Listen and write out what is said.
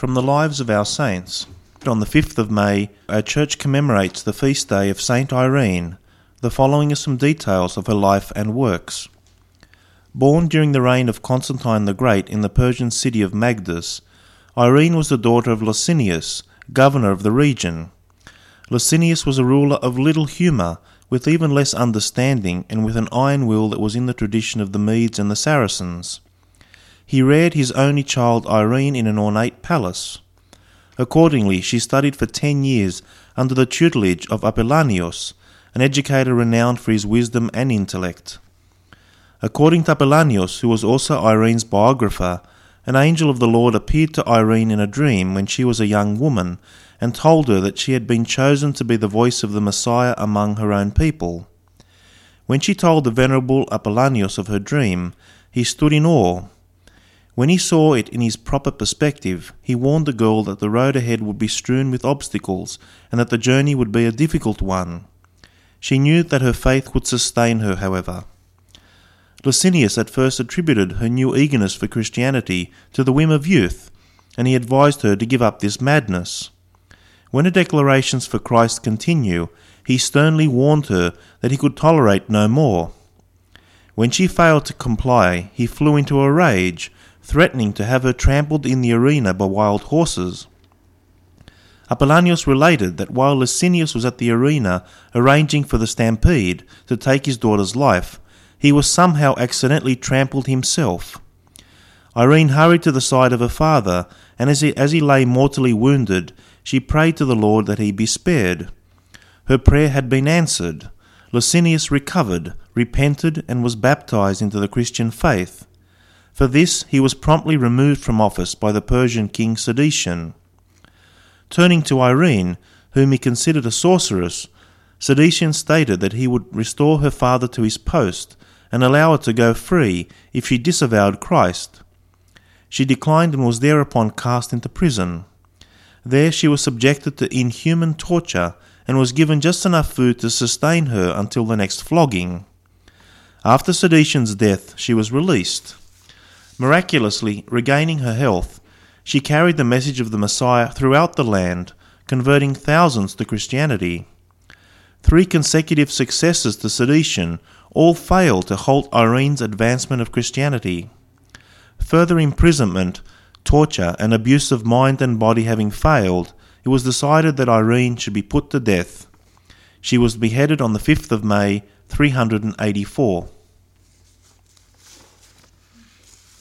From the Lives of Our Saints. On the 5th of May, our church commemorates the feast day of Saint Irene. The following are some details of her life and works. Born during the reign of Constantine the Great in the Persian city of Magdus, Irene was the daughter of Licinius, governor of the region. Licinius was a ruler of little humour, with even less understanding, and with an iron will that was in the tradition of the Medes and the Saracens. He reared his only child Irene in an ornate palace. Accordingly, she studied for ten years under the tutelage of Apollonius, an educator renowned for his wisdom and intellect. According to Apollonius, who was also Irene's biographer, an angel of the Lord appeared to Irene in a dream when she was a young woman and told her that she had been chosen to be the voice of the Messiah among her own people. When she told the venerable Apollonius of her dream, he stood in awe when he saw it in his proper perspective, he warned the girl that the road ahead would be strewn with obstacles and that the journey would be a difficult one. She knew that her faith would sustain her, however. Licinius at first attributed her new eagerness for Christianity to the whim of youth, and he advised her to give up this madness. When her declarations for Christ continue, he sternly warned her that he could tolerate no more. When she failed to comply, he flew into a rage threatening to have her trampled in the arena by wild horses. Apollonius related that while Licinius was at the arena arranging for the stampede to take his daughter's life, he was somehow accidentally trampled himself. Irene hurried to the side of her father, and as he, as he lay mortally wounded, she prayed to the Lord that he be spared. Her prayer had been answered. Licinius recovered, repented, and was baptized into the Christian faith. For this he was promptly removed from office by the Persian king Sadician. Turning to Irene, whom he considered a sorceress, Sadician stated that he would restore her father to his post and allow her to go free if she disavowed Christ. She declined and was thereupon cast into prison. There she was subjected to inhuman torture and was given just enough food to sustain her until the next flogging. After Sadician's death, she was released. Miraculously regaining her health, she carried the message of the Messiah throughout the land, converting thousands to Christianity. Three consecutive successes to Sadician all failed to halt Irene's advancement of Christianity. Further imprisonment, torture, and abuse of mind and body having failed, it was decided that Irene should be put to death. She was beheaded on the 5th of May, 384.